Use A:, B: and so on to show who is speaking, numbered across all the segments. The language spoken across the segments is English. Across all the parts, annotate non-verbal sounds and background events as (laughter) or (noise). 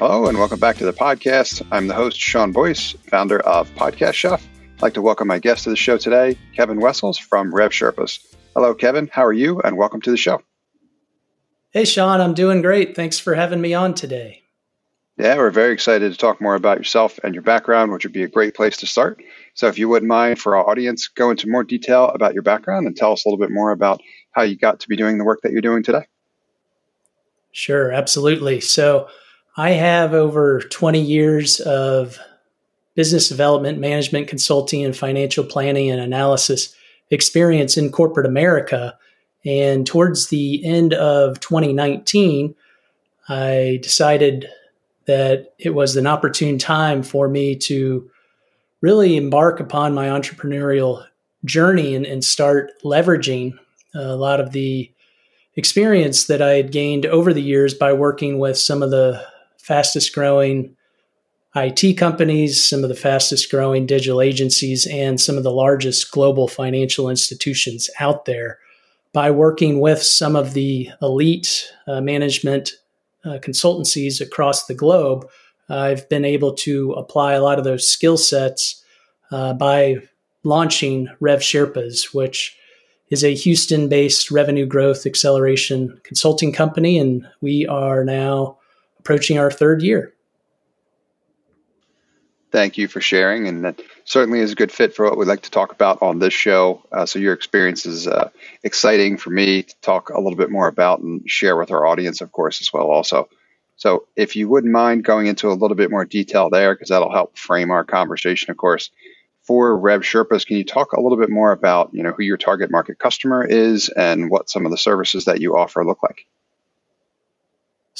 A: Hello, and welcome back to the podcast. I'm the host, Sean Boyce, founder of Podcast Chef. I'd like to welcome my guest to the show today, Kevin Wessels from RevSherpas. Hello, Kevin. How are you? And welcome to the show.
B: Hey, Sean. I'm doing great. Thanks for having me on today.
A: Yeah, we're very excited to talk more about yourself and your background, which would be a great place to start. So, if you wouldn't mind, for our audience, go into more detail about your background and tell us a little bit more about how you got to be doing the work that you're doing today.
B: Sure, absolutely. So, I have over 20 years of business development, management consulting, and financial planning and analysis experience in corporate America. And towards the end of 2019, I decided that it was an opportune time for me to really embark upon my entrepreneurial journey and, and start leveraging a lot of the experience that I had gained over the years by working with some of the fastest growing IT companies, some of the fastest growing digital agencies, and some of the largest global financial institutions out there by working with some of the elite uh, management uh, consultancies across the globe. I've been able to apply a lot of those skill sets uh, by launching RevSherpas, which is a Houston based revenue growth acceleration consulting company. And we are now approaching our third year.
A: Thank you for sharing, and that certainly is a good fit for what we'd like to talk about on this show. Uh, so, your experience is uh, exciting for me to talk a little bit more about and share with our audience, of course, as well. Also, so if you wouldn't mind going into a little bit more detail there, because that'll help frame our conversation, of course. For RevSherpas, can you talk a little bit more about you know who your target market customer is and what some of the services that you offer look like?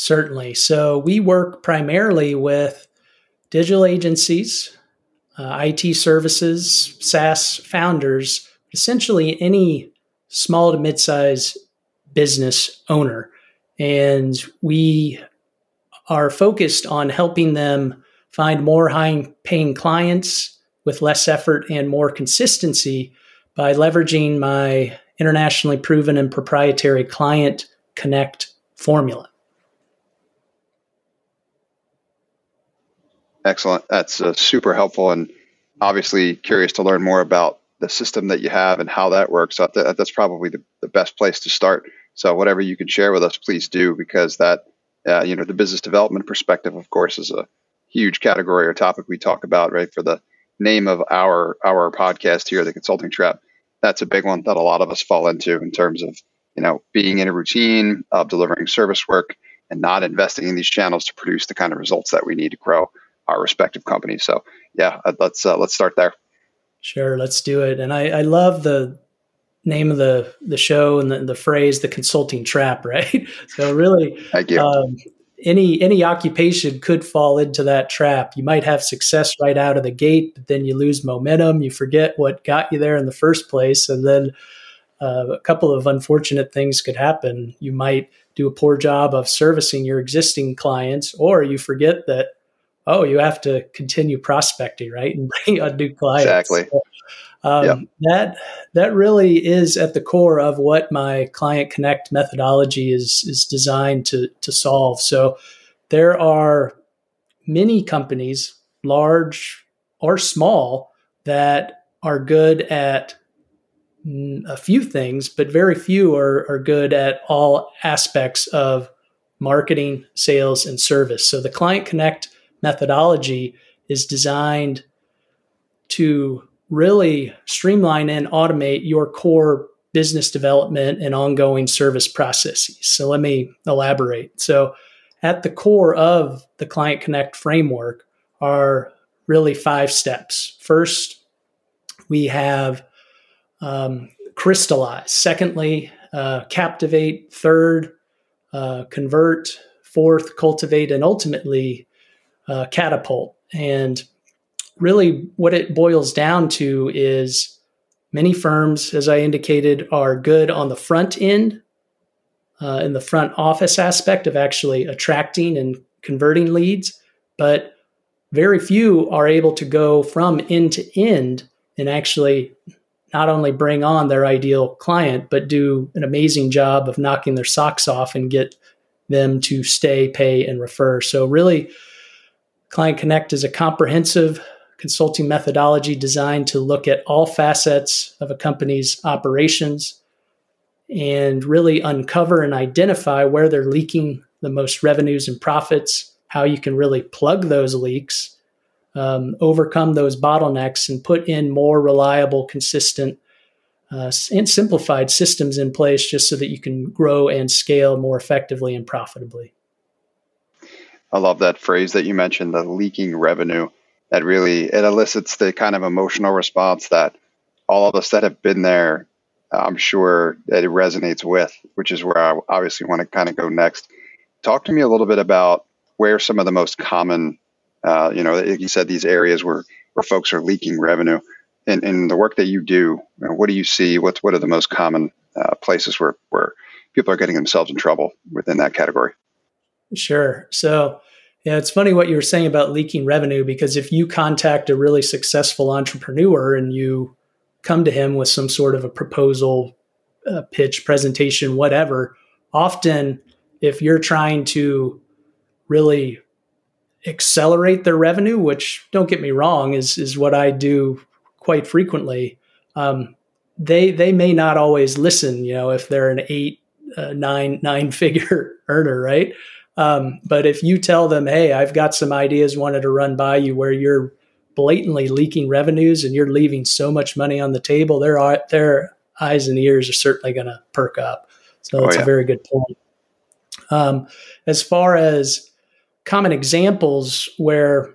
B: Certainly. So we work primarily with digital agencies, uh, IT services, SaaS founders, essentially any small to mid-size business owner. And we are focused on helping them find more high paying clients with less effort and more consistency by leveraging my internationally proven and proprietary client connect formula.
A: Excellent. That's uh, super helpful, and obviously curious to learn more about the system that you have and how that works. So that, that's probably the, the best place to start. So whatever you can share with us, please do, because that uh, you know the business development perspective, of course, is a huge category or topic we talk about. Right for the name of our our podcast here, the Consulting Trap. That's a big one that a lot of us fall into in terms of you know being in a routine of delivering service work and not investing in these channels to produce the kind of results that we need to grow our respective companies. So yeah, uh, let's uh, let's start there.
B: Sure, let's do it. And I, I love the name of the the show and the, the phrase "the consulting trap." (laughs) Right. So really,
A: thank you. Um,
B: any any occupation could fall into that trap. You might have success right out of the gate, but then you lose momentum. You forget what got you there in the first place, and then uh, a couple of unfortunate things could happen. You might do a poor job of servicing your existing clients, or you forget that oh, you have to continue prospecting, right, and (laughs) bring on new clients.
A: Exactly. So,
B: um, yep. That that really is at the core of what my Client Connect methodology is is designed to to solve. So there are many companies, large or small, that are good at a few things, but very few are, are good at all aspects of marketing, sales, and service. So the Client Connect methodology is designed to really streamline and automate your core business development and ongoing service processes. So let me elaborate. So at the core of the Client Connect framework are really five steps. First, we have um, crystallize. Secondly, uh, captivate. Third, uh, convert. Fourth, cultivate. And ultimately, uh, catapult. And really, what it boils down to is many firms, as I indicated, are good on the front end, uh, in the front office aspect of actually attracting and converting leads, but very few are able to go from end to end and actually not only bring on their ideal client, but do an amazing job of knocking their socks off and get them to stay, pay, and refer. So, really, Client Connect is a comprehensive consulting methodology designed to look at all facets of a company's operations and really uncover and identify where they're leaking the most revenues and profits, how you can really plug those leaks, um, overcome those bottlenecks, and put in more reliable, consistent, uh, and simplified systems in place just so that you can grow and scale more effectively and profitably.
A: I love that phrase that you mentioned, the leaking revenue. That really it elicits the kind of emotional response that all of us that have been there, I'm sure that it resonates with, which is where I obviously want to kind of go next. Talk to me a little bit about where some of the most common, uh, you know, you said these areas where where folks are leaking revenue. In, in the work that you do, you know, what do you see? What's what are the most common uh, places where where people are getting themselves in trouble within that category?
B: Sure. So, yeah, it's funny what you were saying about leaking revenue because if you contact a really successful entrepreneur and you come to him with some sort of a proposal, uh, pitch, presentation, whatever, often if you're trying to really accelerate their revenue, which don't get me wrong, is is what I do quite frequently. Um, they they may not always listen. You know, if they're an eight, uh, nine nine figure (laughs) earner, right? Um, but if you tell them, hey, I've got some ideas wanted to run by you where you're blatantly leaking revenues and you're leaving so much money on the table, their, their eyes and ears are certainly going to perk up. So that's oh, yeah. a very good point. Um, as far as common examples where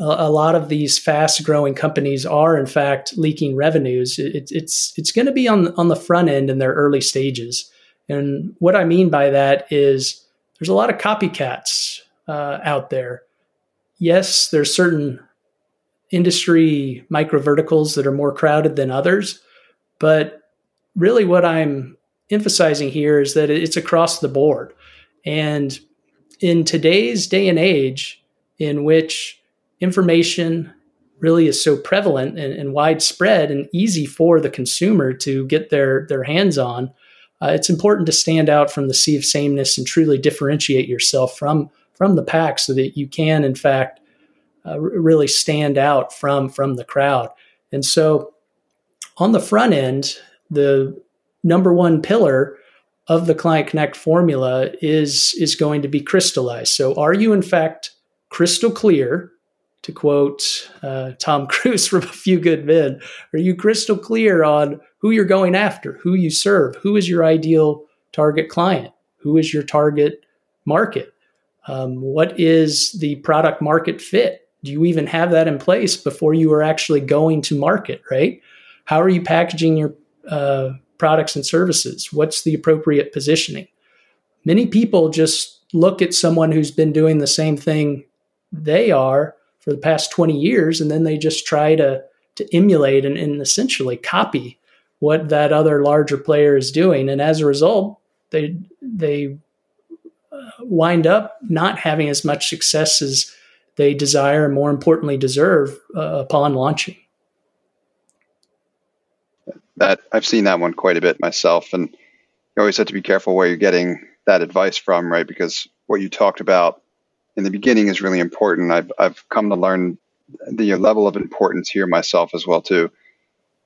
B: a, a lot of these fast growing companies are in fact leaking revenues, it, it's, it's going to be on, on the front end in their early stages. And what I mean by that is there's a lot of copycats uh, out there. Yes, there's certain industry micro verticals that are more crowded than others, but really what I'm emphasizing here is that it's across the board. And in today's day and age, in which information really is so prevalent and, and widespread and easy for the consumer to get their, their hands on, uh, it's important to stand out from the sea of sameness and truly differentiate yourself from from the pack so that you can in fact uh, really stand out from from the crowd. And so on the front end the number one pillar of the client connect formula is is going to be crystallized. So are you in fact crystal clear? To quote uh, Tom (laughs) Cruise from A Few Good Men, are you crystal clear on who you're going after, who you serve, who is your ideal target client, who is your target market, um, what is the product market fit? Do you even have that in place before you are actually going to market, right? How are you packaging your uh, products and services? What's the appropriate positioning? Many people just look at someone who's been doing the same thing they are for the past 20 years and then they just try to to emulate and, and essentially copy what that other larger player is doing. And as a result they they uh, wind up not having as much success as they desire and more importantly deserve uh, upon launching.
A: That i've seen that one quite a bit myself and you always have to be careful where you're getting that advice from right? Because what you talked about in the beginning is really important. I've I've come to learn the level of importance here myself as well too,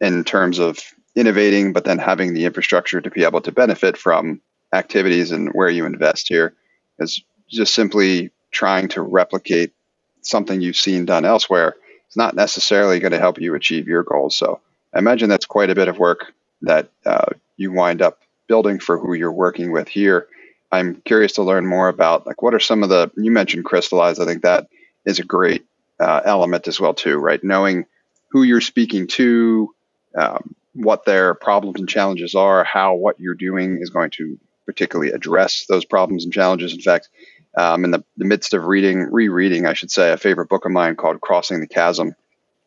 A: in terms of innovating, but then having the infrastructure to be able to benefit from activities and where you invest here is just simply trying to replicate something you've seen done elsewhere. It's not necessarily going to help you achieve your goals. So I imagine that's quite a bit of work that uh, you wind up building for who you're working with here I'm curious to learn more about like what are some of the you mentioned crystallize. I think that is a great uh, element as well too, right? Knowing who you're speaking to, um, what their problems and challenges are, how what you're doing is going to particularly address those problems and challenges. In fact, um, in the, the, midst of reading, rereading, I should say, a favorite book of mine called Crossing the Chasm,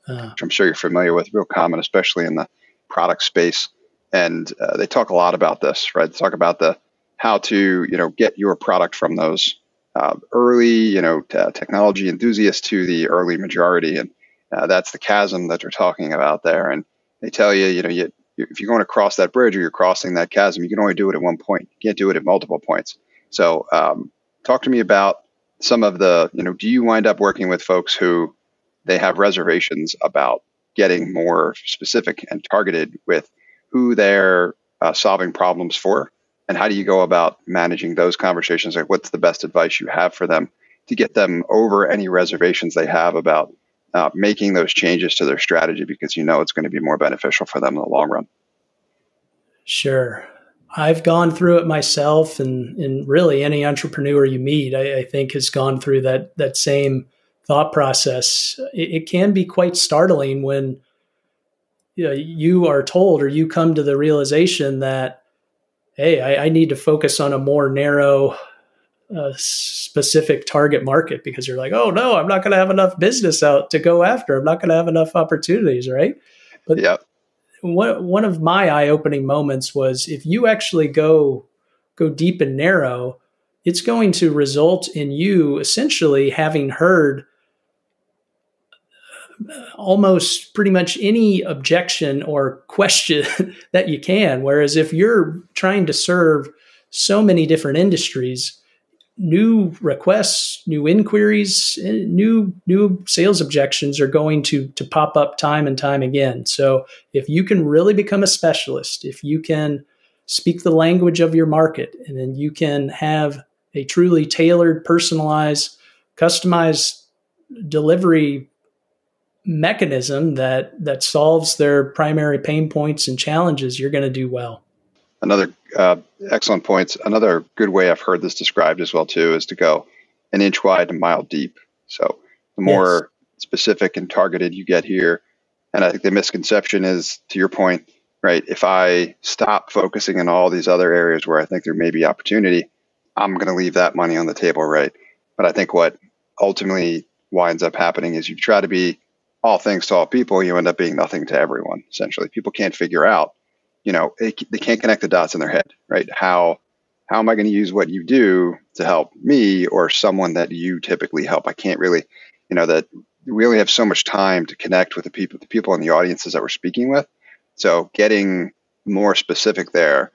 A: uh. which I'm sure you're familiar with, real common, especially in the product space. And uh, they talk a lot about this, right? They talk about the how to you know get your product from those uh, early you know t- technology enthusiasts to the early majority, and uh, that's the chasm that they're talking about there. And they tell you you know you, if you're going to cross that bridge or you're crossing that chasm, you can only do it at one point. You can't do it at multiple points. So um, talk to me about some of the, you know, do you wind up working with folks who they have reservations about getting more specific and targeted with who they're uh, solving problems for? And how do you go about managing those conversations? Like, what's the best advice you have for them to get them over any reservations they have about uh, making those changes to their strategy because you know it's going to be more beneficial for them in the long run?
B: Sure. I've gone through it myself, and, and really any entrepreneur you meet, I, I think, has gone through that that same thought process. It, it can be quite startling when you, know, you are told or you come to the realization that, hey, I, I need to focus on a more narrow, uh, specific target market because you're like, oh no, I'm not going to have enough business out to go after. I'm not going to have enough opportunities, right?
A: But yeah,
B: one one of my eye opening moments was if you actually go go deep and narrow, it's going to result in you essentially having heard uh, almost pretty much any objection or question (laughs) that you can. Whereas if you're trying to serve so many different industries, new requests, new inquiries, eh, new new sales objections are going to to pop up time and time again. So if you can really become a specialist, if you can speak the language of your market, and then you can have a truly tailored, personalized, customized delivery mechanism that that solves their primary pain points and challenges, you're going to do well
A: another uh, excellent points. Another good way I've heard this described as well too is to go an inch wide and a mile deep. So the more yes. specific and targeted you get here, and I think the misconception is to your point, right? If I stop focusing on all these other areas where I think there may be opportunity, I'm going to leave that money on the table, right? But I think what ultimately winds up happening is you try to be all things to all people, you end up being nothing to everyone. Essentially, people can't figure out you know they, they can't connect the dots in their head right? How how am i going to use what you do to help me or someone that you typically help? I can't really you know that we only have so much time to connect with the people the people in the audiences that we're speaking with. So getting more specific there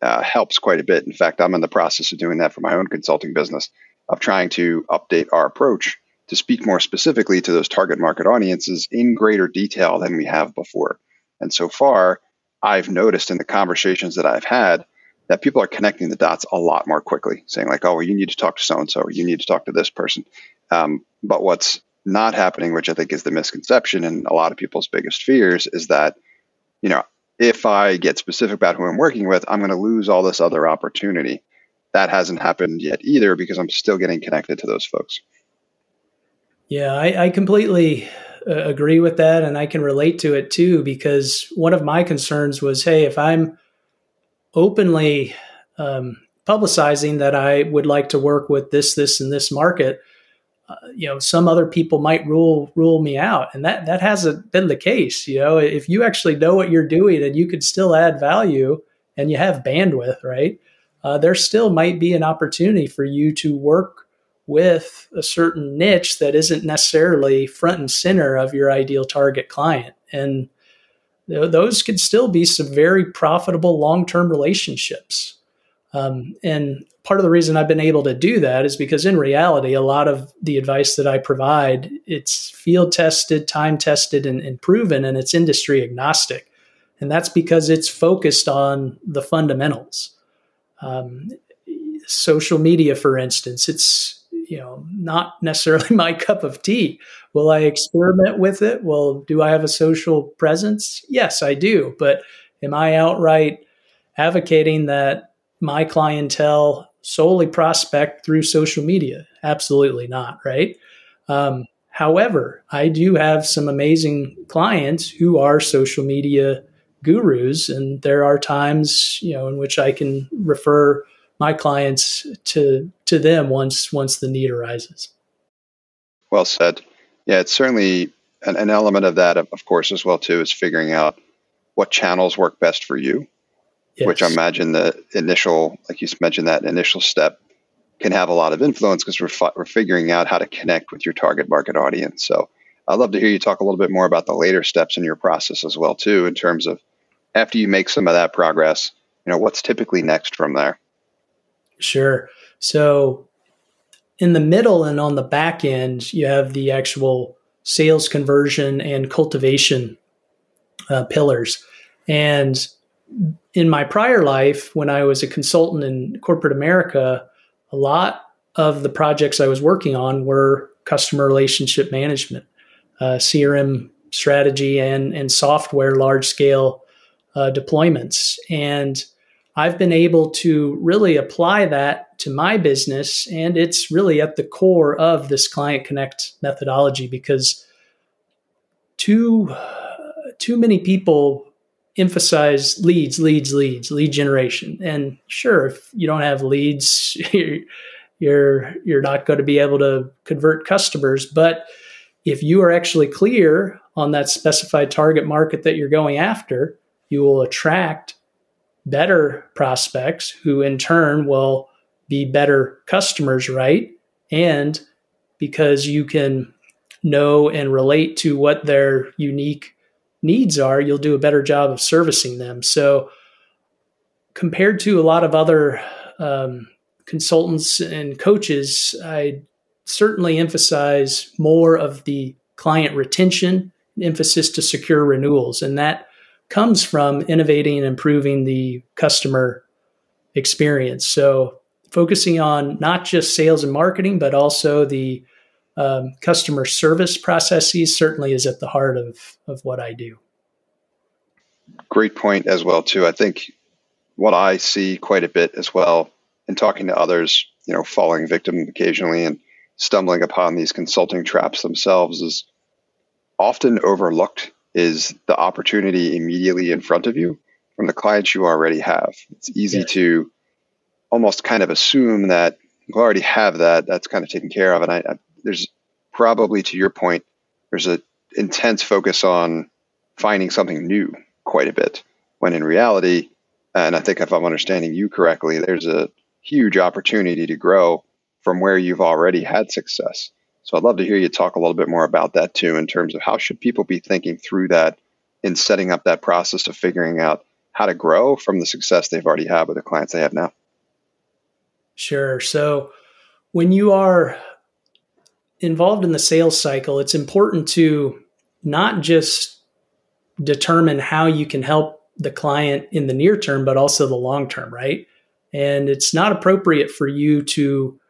A: uh, helps quite a bit. In fact i'm in the process of doing that for my own consulting business of trying to update our approach to speak more specifically to those target market audiences in greater detail than we have before. And so far I've noticed in the conversations that I've had that people are connecting the dots a lot more quickly, saying like, "Oh, well, you need to talk to so and so, you need to talk to this person." Um, but what's not happening, which I think is the misconception and a lot of people's biggest fears, is that you know if I get specific about who I'm working with, I'm going to lose all this other opportunity. That hasn't happened yet either because I'm still getting connected to those folks.
B: Yeah, I, I completely uh, agree with that and I can relate to it too because one of my concerns was hey, if I'm openly um, publicizing that I would like to work with this, this, and this market, uh, you know, some other people might rule rule me out, and that that hasn't been the case. You know, if you actually know what you're doing and you can still add value and you have bandwidth, right? Uh, there still might be an opportunity for you to work with a certain niche that isn't necessarily front and center of your ideal target client. And those could still be some very profitable long term relationships. Um, and part of the reason I've been able to do that is because in reality, a lot of the advice that I provide, it's field tested, time tested, and, and proven, and it's industry agnostic. And that's because it's focused on the fundamentals. Um, social media, for instance, it's you know not necessarily (laughs) my cup of tea. Will i experiment with it? Well do i have a social presence? Yes i do. But am i outright advocating that my clientele solely prospect through social media? Absolutely not right? Um, however i do have some amazing clients who are social media gurus and there are times you know in which i can refer my clients to to them once once the need arises.
A: Well said. Yeah, it's certainly an, an element of that, of, course, as well too, is figuring out what channels work best for you. Yes. Which I imagine the initial, like you mentioned, that initial step can have a lot of influence because we're, fi- we're figuring out how to connect with your target market audience. So I'd love to hear you talk a little bit more about the later steps in your process as well too, in terms of after you make some of that progress, you know, what's typically next from there.
B: Sure. So in the middle and on the back end, you have the actual sales conversion and cultivation uh, pillars. And in my prior life, when I was a consultant in corporate America, a lot of the projects I was working on were customer relationship management, uh, CRM strategy, and and software large scale uh, deployments. And I've been able to really apply that to my business, and it's really at the core of this Client Connect methodology because too too many people emphasize leads, leads, leads, lead generation. And sure, if you don't have leads, (laughs) you're you're not going to be able to convert customers. But if you are actually clear on that specified target market that you're going after, you will attract better prospects who in turn will be better customers, right? And because you can know and relate to what their unique needs are, you'll do a better job of servicing them. So, compared to a lot of other um, consultants and coaches, I certainly emphasize more of the client retention, emphasis to secure renewals. And that comes from innovating and improving the customer experience. So, focusing on not just sales and marketing, but also the um, customer service processes certainly is at the heart of, of what I do.
A: Great point as well, too. I think what I see quite a bit as well in talking to others, you know, falling victim occasionally and stumbling upon these consulting traps themselves is often overlooked is the opportunity immediately in front of you from the clients you already have. It's easy yeah. to almost kind of assume that you already have that, that's kind of taken care of. And I, I, there's probably to your point, there's an intense focus on finding something new quite a bit, when in reality, and I think if I'm understanding you correctly, there's a huge opportunity to grow from where you've already had success. So I'd love to hear you talk a little bit more about that too, in terms of how should people be thinking through that in setting up that process of figuring out how to grow from the success they've already had with the clients they have now.
B: Sure. So when you are involved in the sales cycle, it's important to not just determine how you can help the client in the near term, but also the long term, right? And it's not appropriate for you to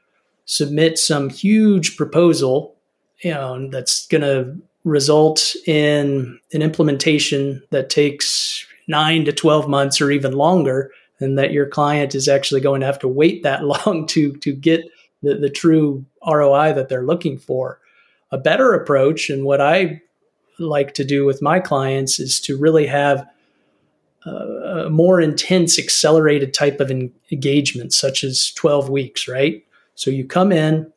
B: submit some huge proposal, you know, that's going to result in an implementation that takes nine to 12 months or even longer, and that your client is actually going to have to wait that (laughs) long to, to get the, the true ROI that they're looking for. A better approach, and what I like to do with my clients, is to really have a more intense, accelerated type of engagement, such as 12 weeks, right? So you come in,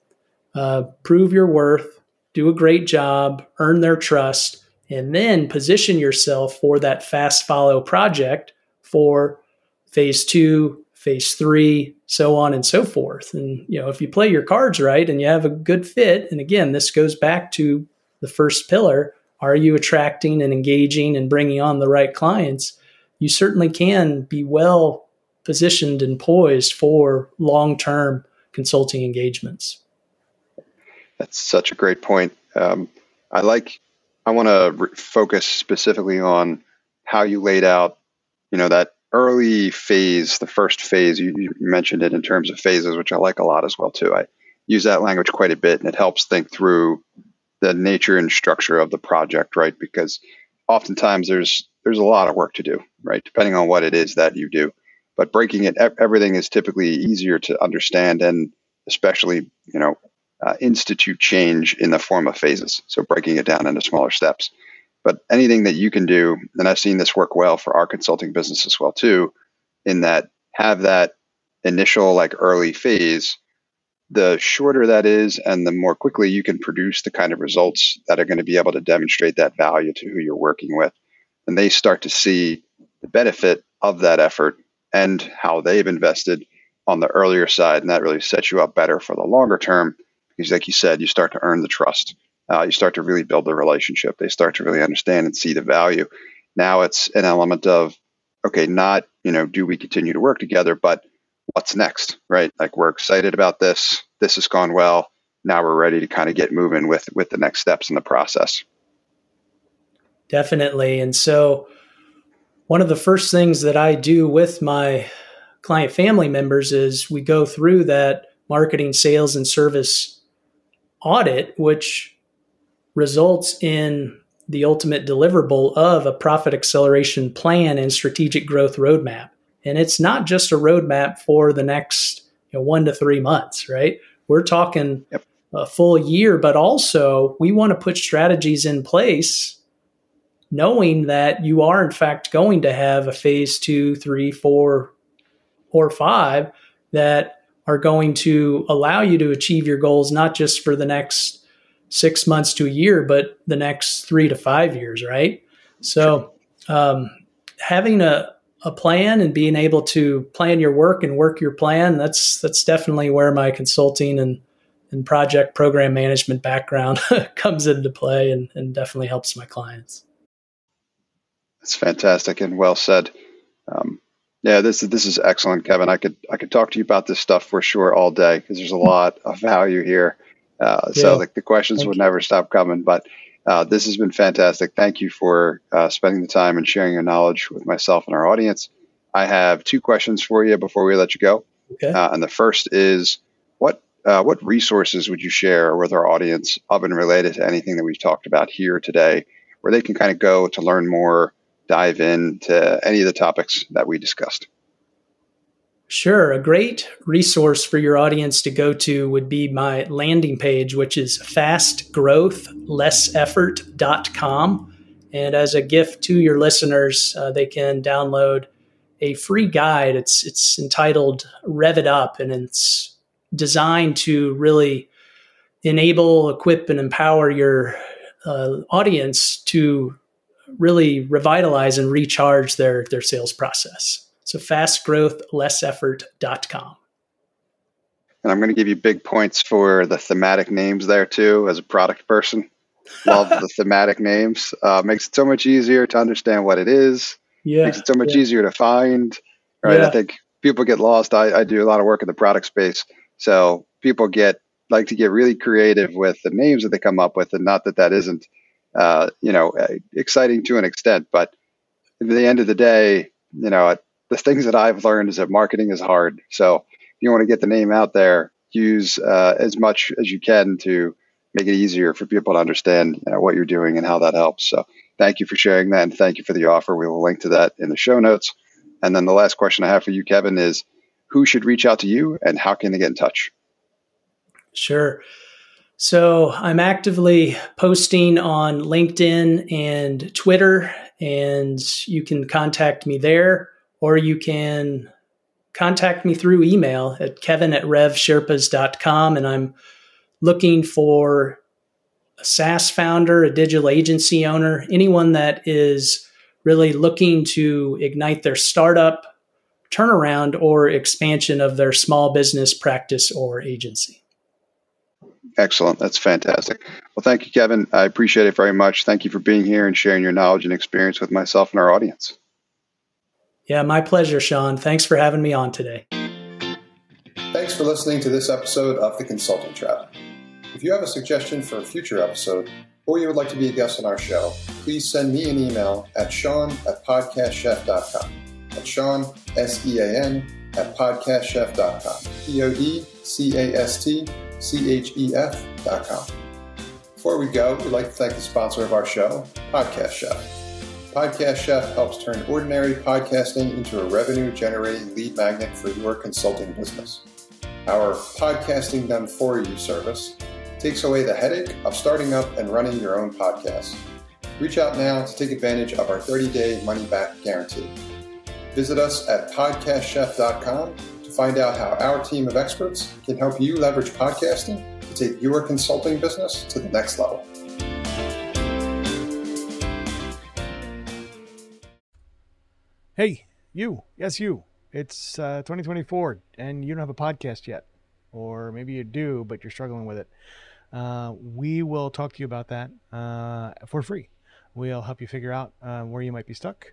B: uh, prove your worth, do a great job, earn their trust, and then position yourself for that fast follow project for phase two, phase three, so on and so forth. And you know, if you play your cards right and you have a good fit, and again, this goes back to the first pillar: are you attracting and engaging and bringing on the right clients? You certainly can be well positioned and poised for long-term consulting engagements.
A: That's such a great point. Um, I like. I want to re- focus specifically on how you laid out, you know, that early phase, the first phase, you, you, mentioned it in terms of phases, which I like a lot as well too. I use that language quite a bit, and it helps think through the nature and structure of the project, right? Because oftentimes there's there's a lot of work to do, right? Depending on what it is that you do, but breaking it, everything is typically easier to understand, and especially you know uh, institute change in the form of phases. So breaking it down into smaller steps. But anything that you can do, and I've seen this work well for our consulting business as well too, in that have that initial like early phase, the shorter that is and the more quickly you can produce the kind of results that are going to be able to demonstrate that value to who you're working with. And they start to see the benefit of that effort and how they've invested on the earlier side. And that really sets you up better for the longer term because, like you said, you start to earn the trust uh, you start to really build the relationship. They start to really understand and see the value. Now it's an element of, okay, not, you know, do we continue to work together, but what's next, right? Like we're excited about this. this has gone well. Now we're ready to kind of get moving with with the next steps in the process.
B: Definitely. And so one of the first things that I do with my client family members is we go through that marketing, sales, and service audit, which results in the ultimate deliverable of a profit acceleration plan and strategic growth roadmap. And it's not just a roadmap for the next you know, one to three months, right? We're talking yep. a full year, but also we want to put strategies in place knowing that you are in fact going to have a phase two, three, four, or five that are going to allow you to achieve your goals, not just for the next six months to a year, but the next three to five years, right? So, um, having a, a plan and being able to plan your work and work your plan, that's, that's definitely where my consulting and, and project program management background (laughs) comes into play and, and definitely helps my clients.
A: That's fantastic and well said. Um, yeah, this this is excellent, Kevin. I could I could talk to you about this stuff for sure all day because there's a lot of value here. Uh, yeah. So like the questions Thank would you. never stop coming. But uh, this has been fantastic. Thank you for uh, spending the time and sharing your knowledge with myself and our audience. I have two questions for you before we let you go. Okay. Uh, and the first is what uh, what resources would you share with our audience of and related to anything that we've talked about here today, where they can kind of go to learn more dive into any of the topics that we discussed.
B: Sure. A great resource for your audience to go to would be my landing page, which is fastgrowthlesseffort.com. And as a gift to your listeners, uh, they can download a free guide. It's, it's entitled Rev It Up, and it's designed to really enable, equip, and empower your uh, audience to really revitalize and recharge their, their sales process. So fastgrowthlesseffort.com.
A: And I'm going to give you big points for the thematic names there too, as a product person. Love the (laughs) thematic names. Uh, makes it so much easier to understand what it is. Yeah. Makes it so much yeah. easier to find. Right. Yeah. I think people get lost. I, I do a lot of work in the product space. So people get like to get really creative with the names that they come up with, and not that that isn't uh, you know, uh, exciting to an extent. But at the end of the day, you know, the things that I've learned is that marketing is hard. So if you want to get the name out there, use uh, as much as you can to make it easier for people to understand you know, what you're doing and how that helps. So thank you for sharing that and thank you for the offer. We will link to that in the show notes. And then the last question I have for you, Kevin, is who should reach out to you and how can they get in touch?
B: Sure. So I'm actively posting on LinkedIn and Twitter, and you can contact me there, or you can contact me through email at kevin at revsherpas.com. And I'm looking for a SaaS founder, a digital agency owner, anyone that is really looking to ignite their startup, turnaround, or expansion of their small business practice or agency.
A: Excellent. That's fantastic. Well, thank you, Kevin. I appreciate it very much. Thank you for being here and sharing your knowledge and experience with myself and our audience.
B: Yeah, my pleasure, Sean. Thanks for having me on today.
C: Thanks for listening to this episode of The Consulting Trap. If you have a suggestion for a future episode, or you would like to be a guest on our show, please send me an email at sean at podcastchef.com. At Sean, S E A N, at podcastchef.com. P O D C A S T chef.com. Before we go, we'd like to thank the sponsor of our show, Podcast Chef. Podcast Chef helps turn ordinary podcasting into a revenue generating lead magnet for your consulting business. Our Podcasting Done For You service takes away the headache of starting up and running your own podcast. Reach out now to take advantage of our 30 day money back guarantee. Visit us at podcastchef.com find out how our team of experts can help you leverage podcasting to take your consulting business to the next level.
D: Hey, you. Yes, you. It's uh, 2024 and you don't have a podcast yet. Or maybe you do, but you're struggling with it. Uh, we will talk to you about that uh, for free. We'll help you figure out uh, where you might be stuck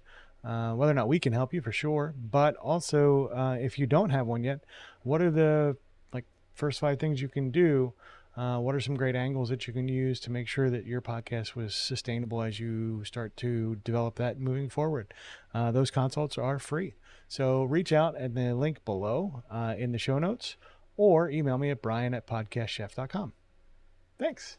D: uh, whether or not we can help you for sure, but also uh, if you don't have one yet, what are the like
E: first five things you can do. Uh, what are some great angles that you can use to make sure that your podcast was sustainable as you start to develop that moving forward? Uh, those consults are free. So reach out at the link below uh, in the show notes or email me at brian at podcastchef.com. Thanks.